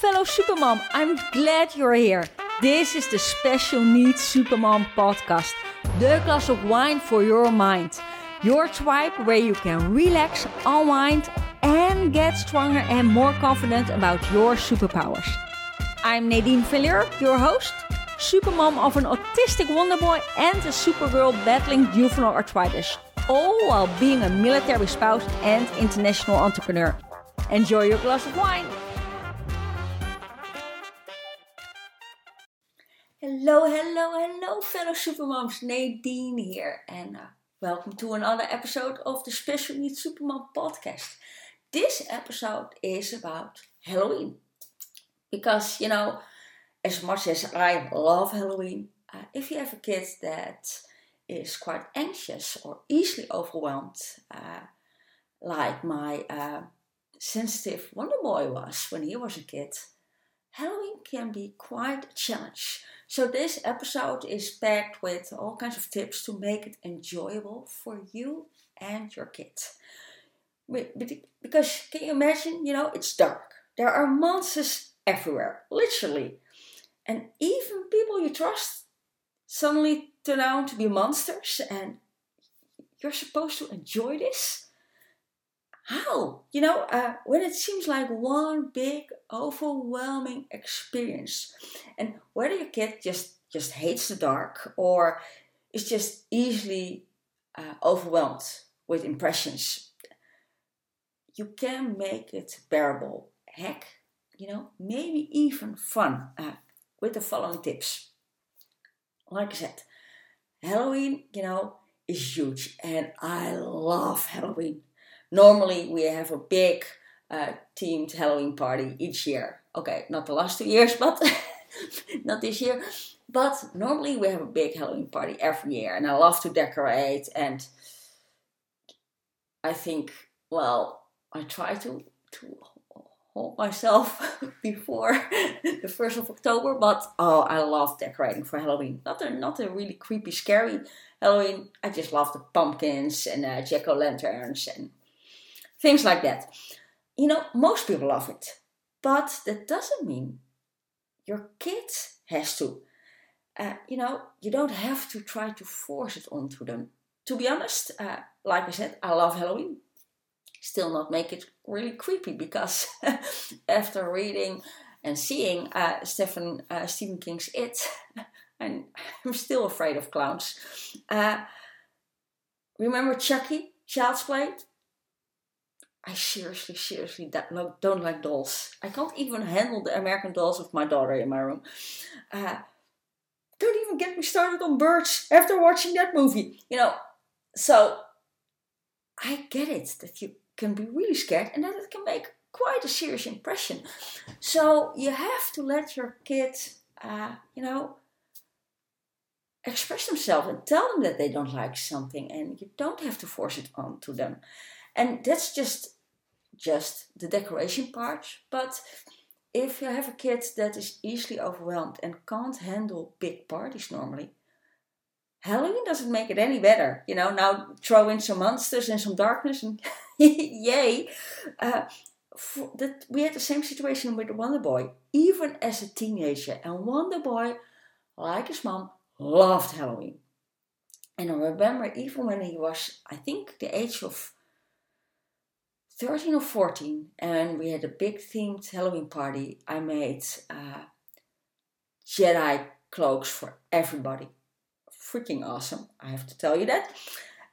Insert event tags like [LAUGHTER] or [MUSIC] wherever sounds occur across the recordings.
fellow Supermom. I'm glad you're here. This is the Special Needs Supermom podcast, the glass of wine for your mind. Your tribe where you can relax, unwind, and get stronger and more confident about your superpowers. I'm Nadine Villier, your host, supermom of an autistic wonder boy and a supergirl battling juvenile arthritis, all while being a military spouse and international entrepreneur. Enjoy your glass of wine. Hello, hello, hello, fellow supermoms. Nadine here, and uh, welcome to another episode of the Special Needs Supermom podcast. This episode is about Halloween because you know, as much as I love Halloween, uh, if you have a kid that is quite anxious or easily overwhelmed, uh, like my sensitive Wonder Boy was when he was a kid, Halloween can be quite a challenge. So, this episode is packed with all kinds of tips to make it enjoyable for you and your kids. Because, can you imagine? You know, it's dark, there are monsters everywhere, literally. And even people you trust suddenly turn out to be monsters, and you're supposed to enjoy this? How? You know, uh, when it seems like one big, overwhelming experience, and whether your kid just just hates the dark or is just easily uh, overwhelmed with impressions, you can make it bearable. Heck, you know, maybe even fun uh, with the following tips. Like I said, Halloween, you know, is huge, and I love Halloween normally we have a big uh, themed Halloween party each year. Okay, not the last two years, [LAUGHS] but not this year. But normally we have a big Halloween party every year, and I love to decorate. And I think, well, I try to to hold myself [LAUGHS] before the first of October. But oh, I love decorating for Halloween. Not a not a really creepy, scary Halloween. I just love the pumpkins and uh, jack o' lanterns and things like that. You know, most people love it, but that doesn't mean your kid has to. Uh, you know, you don't have to try to force it onto them. To be honest, uh, like I said, I love Halloween. Still not make it really creepy because [LAUGHS] after reading and seeing uh, Stephen uh, Stephen King's It, [LAUGHS] I'm, I'm still afraid of clowns. Uh, remember Chucky, Child's Play? I seriously, seriously don't like dolls. I can't even handle the American dolls of my daughter in my room. Uh, don't even get me started on birds after watching that movie. You know, so I get it that you can be really scared and that it can make quite a serious impression. So you have to let your kid, uh, you know, express themselves and tell them that they don't like something, and you don't have to force it on to them and that's just just the decoration part. But if you have a kid that is easily overwhelmed and can't handle big parties normally halloween doesn't make it any better. You know now throw in some monsters and some darkness and [LAUGHS] yay. Uh, that we had the same situation with wonder boy. Even as a teenager and wonder boy like his mom loved halloween. And i remember even when he was i think the age of 13 or 14 and we had a big themed Halloween party. I made uh, Jedi cloaks for everybody. Freaking awesome, I have to tell you that.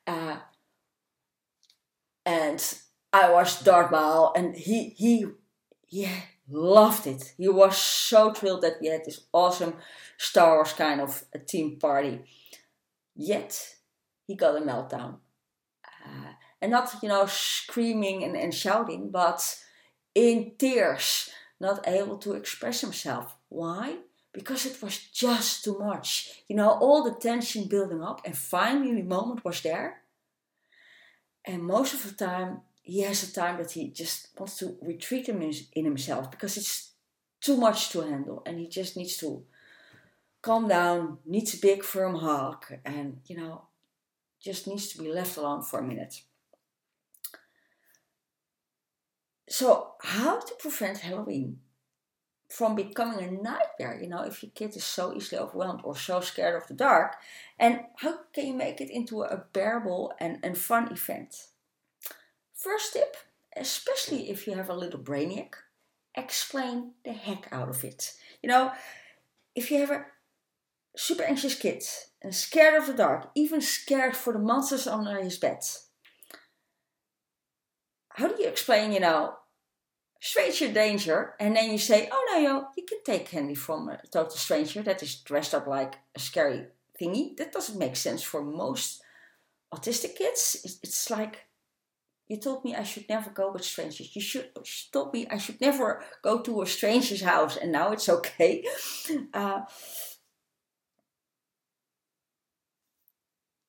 Uh, and I was Darth Maul and he, he, he loved it. He was so thrilled that we had this awesome Star Wars kind of a team party. Yet, he got a meltdown. Uh, and not you know screaming and, and shouting but in tears not able to express himself. Why? Because it was just too much. You know all the tension building up and finally the moment was there. And most of the time he has a time that he just wants to retreat in, in himself because it's too much to handle and he just needs to calm down needs a big firm hug and you know just needs to be left alone for a minute So, how to prevent Halloween? from becoming a nightmare, you know, if your kid is so easily overwhelmed or so scared of the dark. And how can you make it into a bearable and, and fun event? First tip, especially if you have a little brainiac, explain the heck out of it. You know, if you have a super anxious kid and scared of the dark, even scared for the monsters under his bed, how do you explain, you know, stranger danger, and then you say, oh no, yo, you can take candy from a total stranger that is dressed up like a scary thingy. That doesn't make sense for most autistic kids. It's like you told me I should never go with strangers. You should you told me I should never go to a stranger's house, and now it's okay. [LAUGHS] Uh,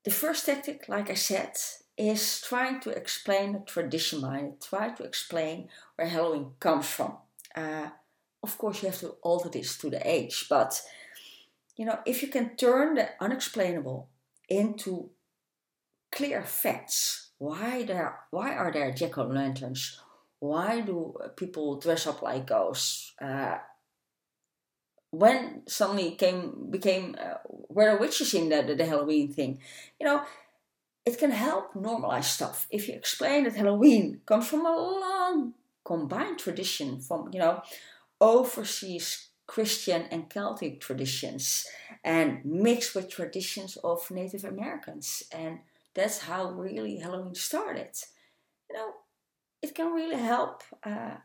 the first tactic, like I said, is trying to explain the tradition behind it. Try to explain where Halloween comes from. Uh, of course, you have to alter this to the age, but you know, if you can turn the unexplainable into clear facts why there why are there jack-o'-lanterns why do people dress up like ghosts uh, when suddenly came became uh, were the witches in the, the, the halloween thing you know it can help normalize stuff if you explain that halloween comes from a long combined tradition from you know overseas christian and celtic traditions and mixed with traditions of native americans and that's how really Halloween started. You know, it can really help uh,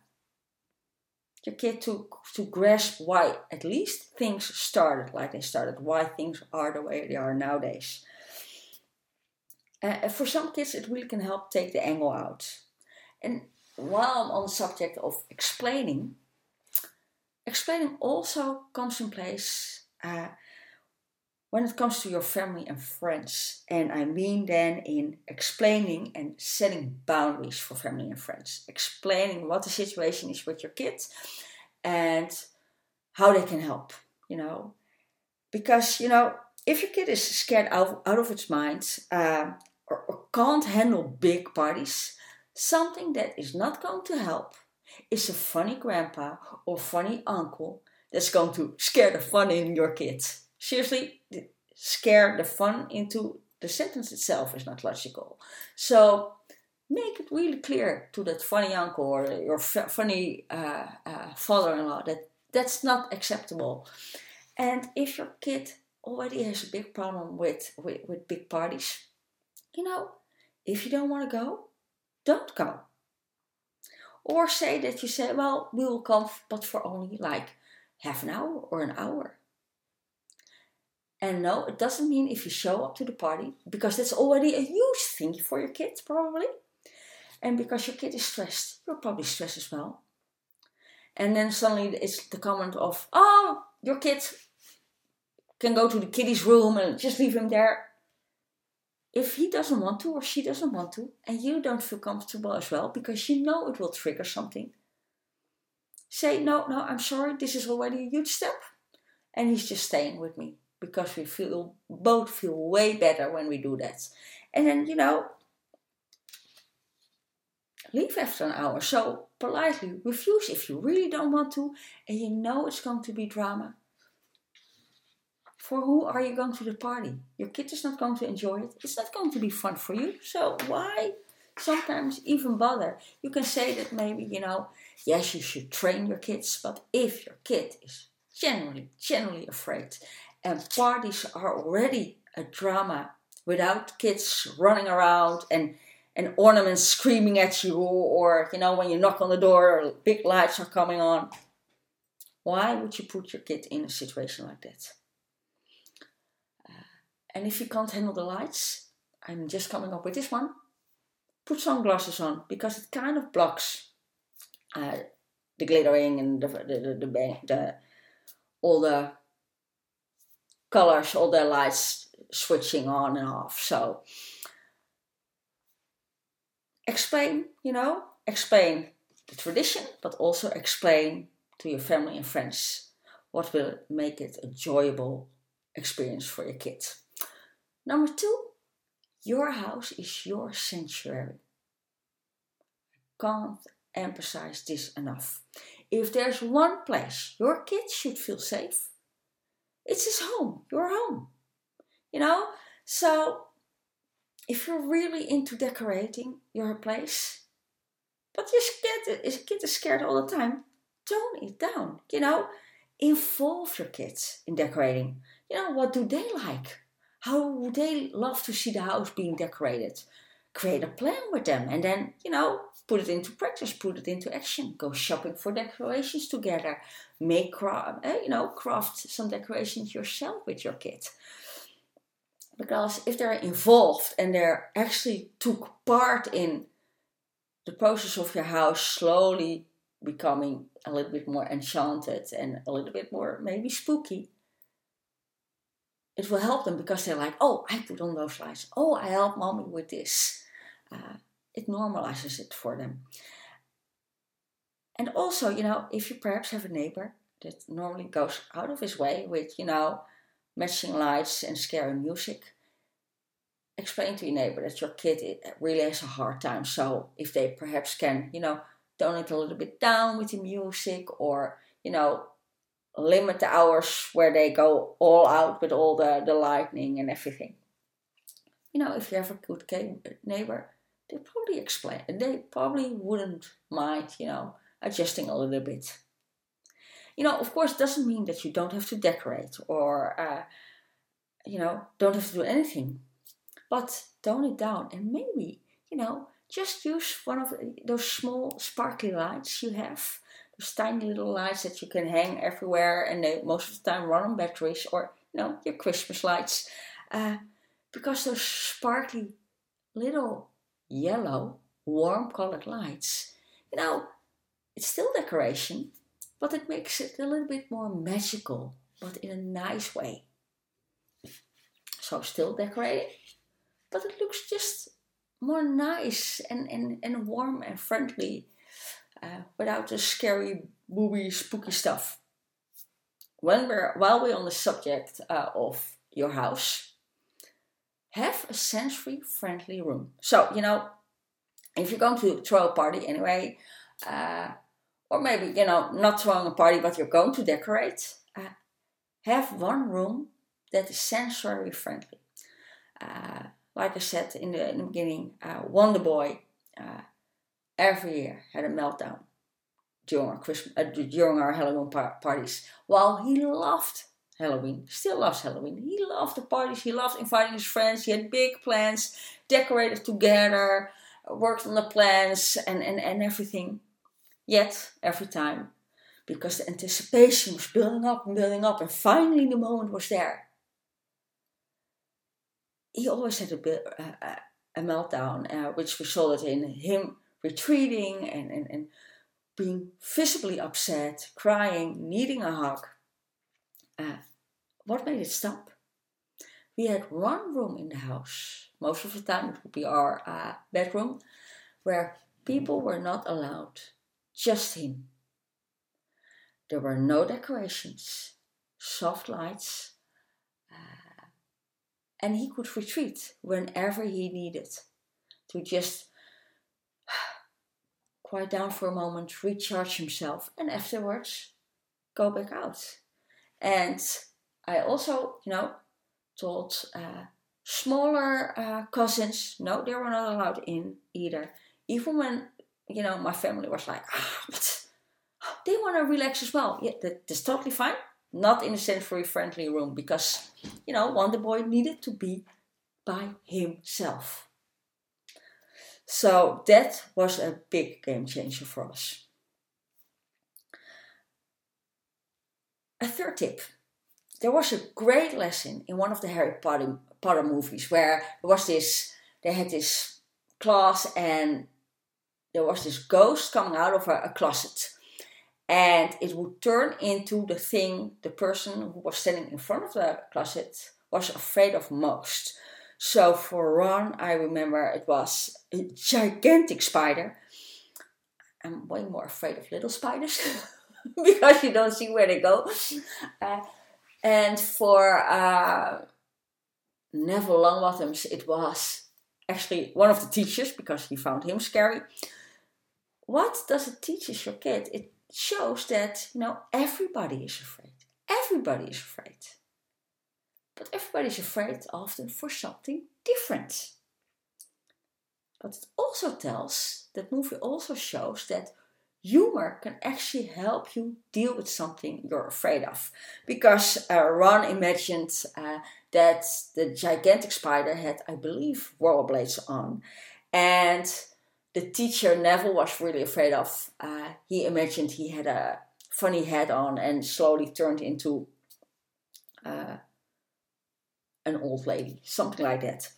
your kid to to grasp why at least things started like they started, why things are the way they are nowadays. Uh, for some kids, it really can help take the angle out. And while I'm on the subject of explaining, explaining also comes in place uh, when it comes to your family and friends. And I mean then in explaining and setting boundaries for family and friends, explaining what the situation is with your kids and how they can help, you know. Because, you know, if your kid is scared out, out of its mind uh, or, can't handle big parties, something that is not going to help is a funny grandpa or funny uncle that's going to scare the fun in your kids seriously, scare the fun into the sentence itself is not logical. So make it really clear to that funny uncle or your f- funny uh, uh, father-in-law that that's not acceptable. And if your kid already has a big problem with, with, with big parties, you know, if you don't want to go, don't go. Or say that you say, well, we will come, but for only like half an hour or an hour. And no, it doesn't mean if you show up to the party, because that's already a huge thing for your kids, probably. And because your kid is stressed, you're probably stressed as well. And then suddenly it's the comment of, oh, your kid can go to the kiddies' room and just leave him there. If he doesn't want to or she doesn't want to, and you don't feel comfortable as well because you know it will trigger something, say, no, no, I'm sorry, this is already a huge step. And he's just staying with me because we feel both feel way better when we do that. And then, you know, leave after an hour. So politely refuse if you really don't want to and you know it's going to be drama. For who are you going to the party? Your kid is not going to enjoy it. It's not going to be fun for you. So why sometimes even bother? You can say that maybe, you know, yes, you should train your kids, but if your kid is generally, generally afraid and parties are already a drama without kids running around and and ornaments screaming at you or you know when you knock on the door big lights are coming on why would you put your kid in a situation like that and if you can't handle the lights i'm just coming up with this one put sunglasses on because it kind of blocks uh, the glittering and the the, the, the, the all the colors, all the lights switching on and off. So explain, you know, explain the tradition, but also explain to your family and friends what will make it a enjoyable experience for your kids. Number two, your house is your sanctuary. I can't emphasize this enough. if there's one place your kids should feel safe, it's his home, your home. You know? So if you're really into decorating your place, but your kid, your kid is scared all the time, tone it down. You know, involve your kids in decorating. You know, what do they like? How would they love to see the house being decorated? Create a plan with them and then, you know, put it into practice, put it into action. Go shopping for decorations together. Make, craft, eh, you know, craft some decorations yourself with your kids because if they're involved and they're actually took part in the process of your house slowly becoming a little bit more enchanted and a little bit more maybe spooky it will help them because they're like oh i put on those lights. Oh i help mommy with this. Uh, it normalizes it for them. And also you know if you perhaps have a neighbor that normally goes out of his way with you know matching lights and scary music, explain to your neighbor that your kid really has a hard time. So if they perhaps can, you know, tone it a little bit down with the music or, you know, limit the hours where they go all out with all the, the lightning and everything. You know, if you have a good neighbor, they probably explain, they probably wouldn't mind, you know, adjusting a little bit you know, of course, doesn't mean that you don't have to decorate or, uh, you know, don't have to do anything. But tone it down and maybe, you know, just use one of those small sparkly lights you have. Those tiny little lights that you can hang everywhere and they most of the time run on batteries or, you know, your Christmas lights. Uh, because those sparkly little yellow, warm colored lights, you know, it's still decoration, but it makes it a little bit more magical, but in a nice way. So still decorating, but it looks just more nice and, and, and warm and friendly uh, without the scary, booby, spooky stuff. When we're, while we're on the subject uh, of your house, have a sensory friendly room. So, you know, if you're going to throw a party anyway, uh, or maybe you know not throwing a party but you're going to decorate uh, have one room that is sensory friendly uh, like i said in the, in the beginning uh, wonder boy every year had a meltdown during our christmas uh, during our halloween par- parties. While he loved halloween still loves halloween. He loved the parties. He loved inviting his friends. He had big plans decorated together worked on the plans and, and, and everything. Yet, every time, because the anticipation was building up and building up, and finally the moment was there, he always had a, bit, uh, a meltdown, uh, which resulted in him retreating and, and, and being visibly upset, crying, needing a hug. Uh, what made it stop? We had one room in the house. Most of the time, it would be our uh, bedroom, where people were not allowed just him. There were no decorations, soft lights, uh, and he could retreat whenever he needed to just quiet down for a moment, recharge himself, and afterwards go back out. And I also, you know, told uh, smaller uh, cousins, no, they were not allowed in either. Even when you know, my family was like, ah, they want to relax as well. Yeah, that, that's totally fine. Not in a sensory friendly room because, you know, Wonder Boy needed to be by himself. So that was a big game changer for us. A third tip. There was a great lesson in one of the Harry Potter, Potter movies where there was this, they had this class and there was this ghost coming out of a, a closet and it would turn into the thing the person who was standing in front of the closet was afraid of most. So for Ron, I remember it was a gigantic spider. I'm way more afraid of little spiders [LAUGHS] because you don't see where they go. Uh, and for uh, Neville Longbottoms, it was actually one of the teachers because he found him scary what does it teach your kid? It shows that, you know, everybody is afraid. Everybody is afraid. But everybody's afraid often for something different. But it also tells, that movie also shows that humor can actually help you deal with something you're afraid of. Because uh, Ron imagined uh, that the gigantic spider had, I believe, rollerblades on. And the teacher Neville was really afraid of. Uh, he imagined he had a funny hat on and slowly turned into uh, an old lady, something like that.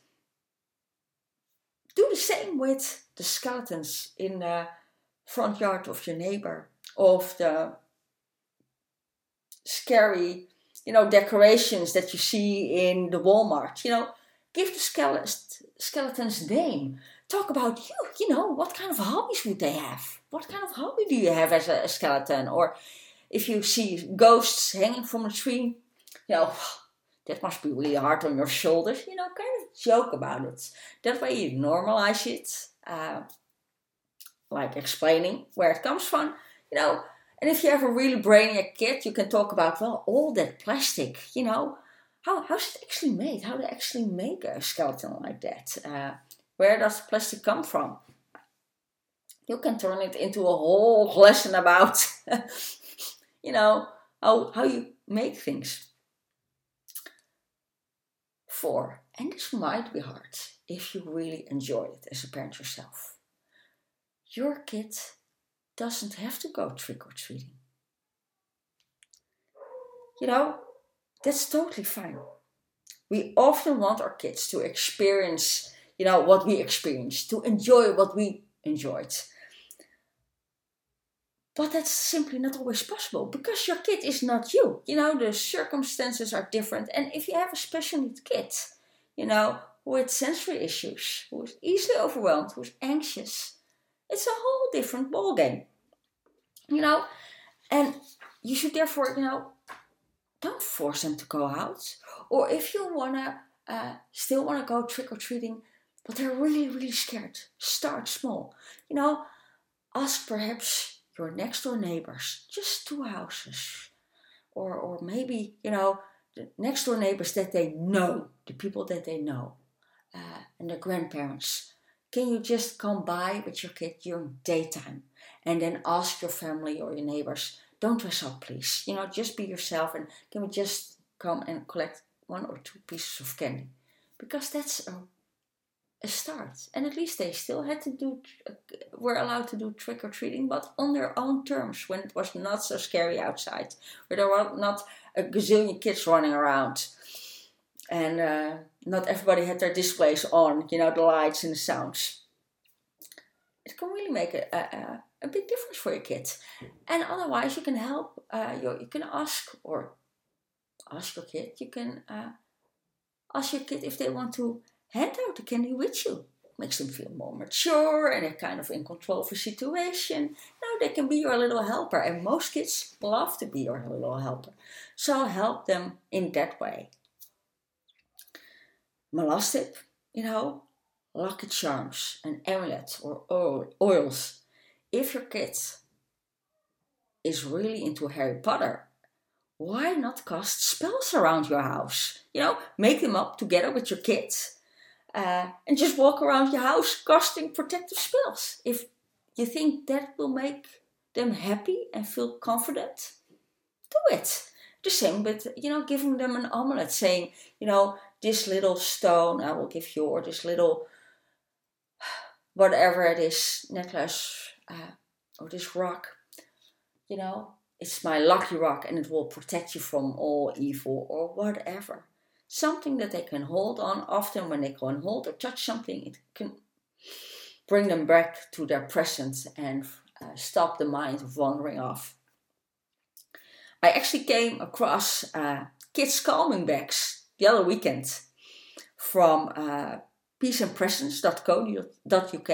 Do the same with the skeletons in the front yard of your neighbor, of the scary, you know, decorations that you see in the Walmart. You know, give the skeletons name. Talk about you. You know, what kind of hobbies would they have? What kind of hobby do you have as a, a skeleton? Or if you see ghosts hanging from a tree, you know, that must be really hard on your shoulders. You know, kind of joke about it. That way you normalize it. Uh, like explaining where it comes from, you know. And if you have a really brainiac kid, you can talk about, well, all that plastic, you know, how, how's it actually made? How do they actually make a skeleton like that? Uh, where does plastic come from? You can turn it into a whole [LAUGHS] lesson about, [LAUGHS] you know, how, how you make things. Four, and this might be hard if you really enjoy it as a parent yourself. Your kid doesn't have to go trick or treating. You know, that's totally fine. We often want our kids to experience, you know, what we experienced, to enjoy what we enjoyed. But that's simply not always possible because your kid is not you. You know, the circumstances are different. And if you have a special needs kid, you know, with sensory issues, who is easily overwhelmed, who's anxious, it's a whole different ballgame. You know, and you should therefore, you know, don't force them to go out. Or if you wanna uh, still wanna go trick or treating, but they're really, really scared, start small. You know, ask perhaps your next door neighbors, just two houses, or or maybe you know the next door neighbors that they know, the people that they know, uh, and their grandparents. Can you just come by with your kid during daytime and then ask your family or your neighbors, don't dress up, please. You know, just be yourself and can we just come and collect one or two pieces of candy? Because that's a a start. And at least they still had to do, were allowed to do trick or treating, but on their own terms when it was not so scary outside, where there were not a gazillion kids running around. And uh, not everybody had their displays on, you know, the lights and the sounds. It can really make a, a, a big difference for your kids. And otherwise, you can help, uh, you, you can ask, or ask your kid, you can uh, ask your kid if they want to hand out the candy with you. Makes them feel more mature and they're kind of in control of a situation. Now they can be your little helper, and most kids love to be your little helper. So help them in that way. My last tip, you know, lucky charms and amulets or oils. If your kid is really into Harry Potter, why not cast spells around your house? You know, make them up together with your kids uh, and just walk around your house casting protective spells. If you think that will make them happy and feel confident, do it. The same with, you know, giving them an omelet saying, you know, this little stone I will give you, or this little [SIGHS] whatever it is, necklace, uh, or this rock, you know, it's my lucky rock and it will protect you from all evil or whatever something that they can hold on. Often, when they go and hold or touch something, it can bring them back to their presence and uh, stop the mind wandering off. I actually came across uh, kids' calming bags the other weekend from uh, peaceandpresence.co.uk.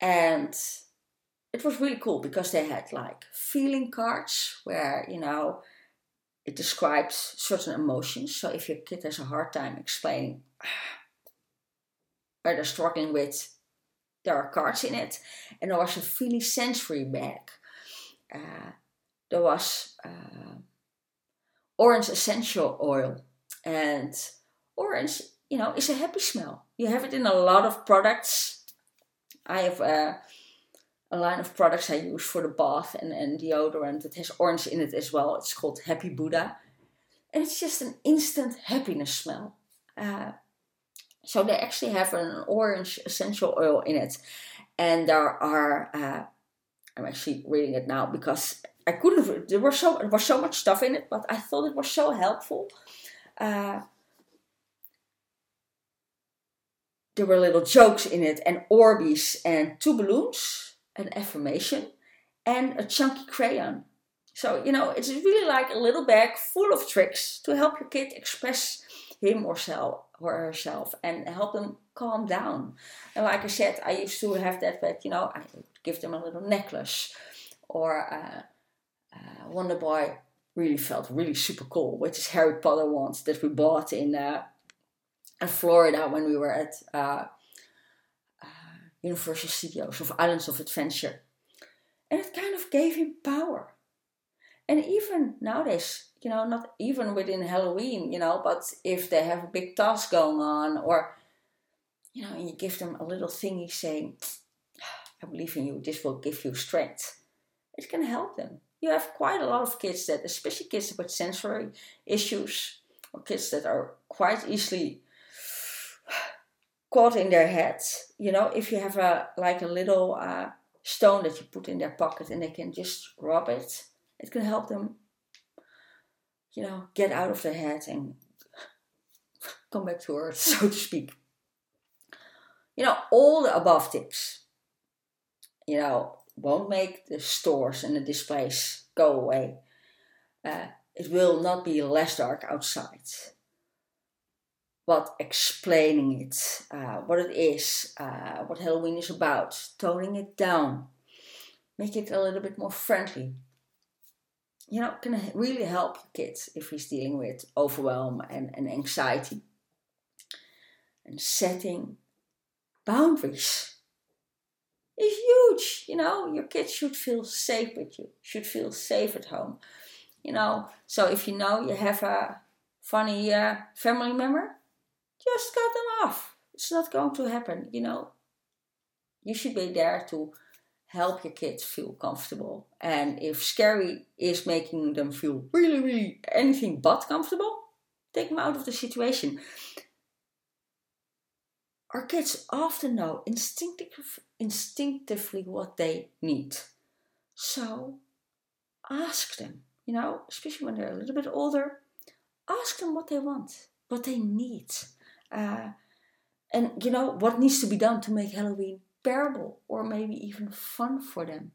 And it was really cool because they had like feeling cards where, you know, it describes certain emotions. So if your kid has a hard time explaining what they're struggling with, there are cards in it. And there was a feely sensory bag uh, there was uh, orange essential oil. And orange, you know, is a happy smell. You have it in a lot of products. I have uh, a line of products I use for the bath and, and deodorant that has orange in it as well. It's called Happy Buddha. And it's just an instant happiness smell. Uh, so they actually have an orange essential oil in it. And there are, uh, I'm actually reading it now because I couldn't, there was so, there was so much stuff in it, but I thought it was so helpful. Uh, there were little jokes in it and Orbeez and two balloons, an affirmation, and a chunky crayon. So, you know, it's really like a little bag full of tricks to help your kid express him or, self, or herself and help them calm down. And like I said, I used to have that, but you know, I give them a little necklace. Or uh, uh, Wonder Boy really felt really super cool, which is Harry Potter ones that we bought in, uh, in Florida when we were at uh, uh, Universal Studios of Islands of Adventure. And it kind of gave him power. And even nowadays, you know, not even within Halloween, you know, but if they have a big task going on, or, you know, and you give them a little thingy saying, I believe in you, this will give you strength, it can help them. You have quite a lot of kids that, especially kids with sensory issues, or kids that are quite easily caught in their heads. You know, if you have a like a little uh, stone that you put in their pocket and they can just rub it, it can help them you know, get out of their head and [LAUGHS] come back to earth, [LAUGHS] so to speak. You know, all the above tips, you know, won't make the stores and the displays go away. Uh, it will not be less dark outside. But explaining it, uh, what it is, uh, what Halloween is about, toning it down, make it a little bit more friendly, you know, can really help kids if he's dealing with overwhelm and, and anxiety. And setting boundaries is huge. You know, your kids should feel safe with you, should feel safe at home. You know, so if you know you have a funny uh, family member, just cut them off. It's not going to happen. You know, you should be there to help your kids feel comfortable. And if scary is making them feel really, really anything but comfortable, take them out of the situation. Our kids often know instinctive, instinctively what they need. So ask them, you know, especially when they're a little bit older, ask them what they want, what they need. Uh, and you know what needs to be done to make Halloween bearable or maybe even fun for them.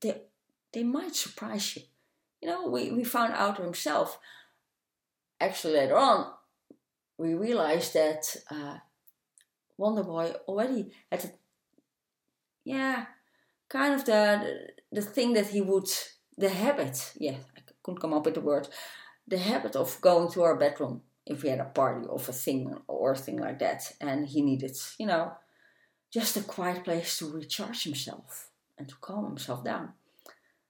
They, they might surprise you. You know, we, we found out himself. Actually, later on, we realized that uh, Wonder Boy already had, a, yeah, kind of the the thing that he would, the habit. Yeah, I couldn't come up with the word. The habit of going to our bedroom if we had a party of a thing or a thing like that. And he needed you know just a quiet place to recharge himself and to calm himself down.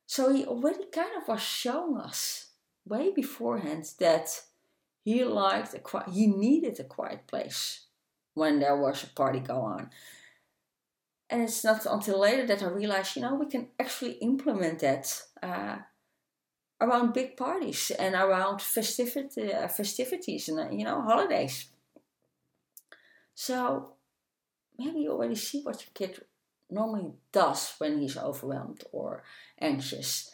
So he already kind of was showing us way beforehand that he liked a quiet, he needed a quiet place when there was a party going on. And it's not until later that I realized, you know, we can actually implement that uh, around big parties and around festivity, uh, festivities and uh, you know holidays. So maybe you already see what your kid normally does when he's overwhelmed or anxious.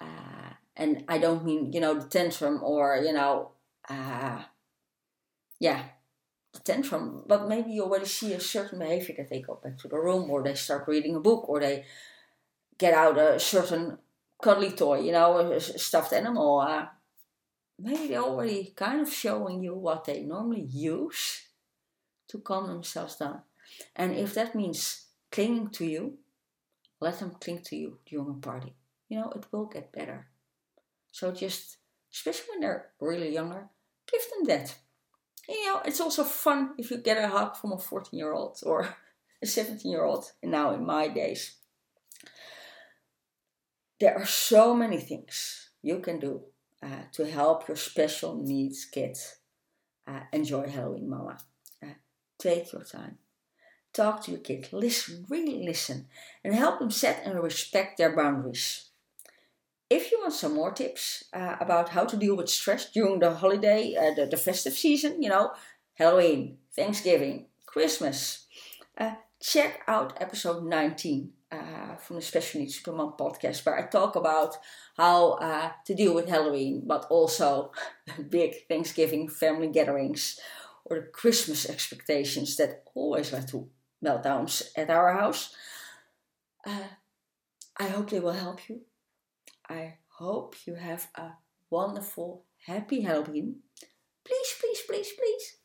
Uh, and I don't mean you know the tantrum or you know, uh, yeah, the tantrum, but maybe you already see a certain behavior that they go back to the room or they start reading a book or they get out a certain cuddly toy, you know, a stuffed animal. Uh, maybe they're already kind of showing you what they normally use to calm themselves down. And if that means clinging to you, let them cling to you during a party. You know, it will get better. So just, especially when they're really younger, give them that. You know, it's also fun if you get a hug from a 14 year old or a 17 year old, now in my days. There are so many things you can do uh, to help your special needs kid uh, enjoy Halloween, Mama. Uh, take your time. Talk to your kid. Listen, really listen, and help them set and respect their boundaries. If you want some more tips uh, about how to deal with stress during the holiday, uh, the, the festive season, you know, Halloween, Thanksgiving, Christmas, uh, check out episode 19 uh, from the Special Needs Supermom podcast, where I talk about how uh, to deal with Halloween, but also [LAUGHS] big Thanksgiving family gatherings or the Christmas expectations that always led to meltdowns at our house. Uh, I hope they will help you. I hope you have a wonderful, happy Halloween. Please, please, please, please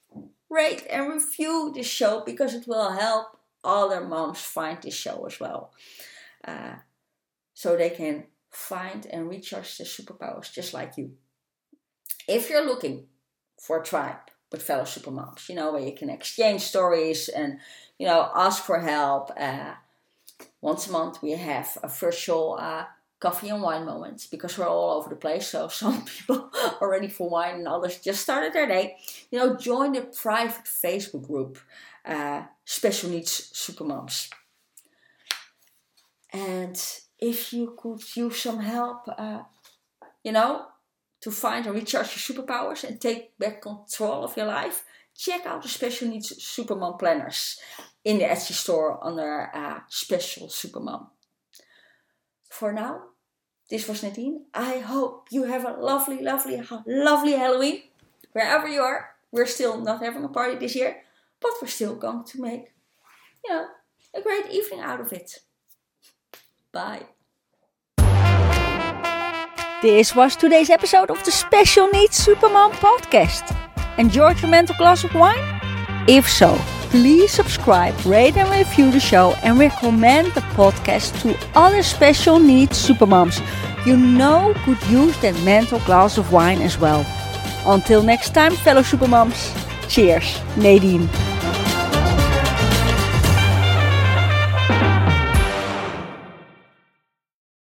rate and review the show because it will help other moms find this show as well. Uh, so they can find and recharge their superpowers just like you. If you're looking for a tribe with fellow supermoms, you know, where you can exchange stories and, you know, ask for help. Uh, once a month we have a virtual uh, coffee and wine moments because we're all over the place. So [LAUGHS] some people are ready for wine and others just started their day. You know, join the private Facebook group uh, special needs supermoms. And if you could use some help, uh, you know, to find and recharge your superpowers and take back control of your life, check out the Special Needs Supermom planners in the Etsy store under uh, Special Supermom. For now, this was Nadine. I hope you have a lovely, lovely, lovely Halloween. Wherever you are, we're still not having a party this year, but we're still going to make, you know, a great evening out of it. Bye. This was today's episode of the Special Needs Supermom podcast. Enjoyed your mental glass of wine? If so, please subscribe, rate and review the show and recommend the podcast to other special needs supermoms you know could use that mental glass of wine as well. Until next time, fellow supermoms. Cheers, Nadine.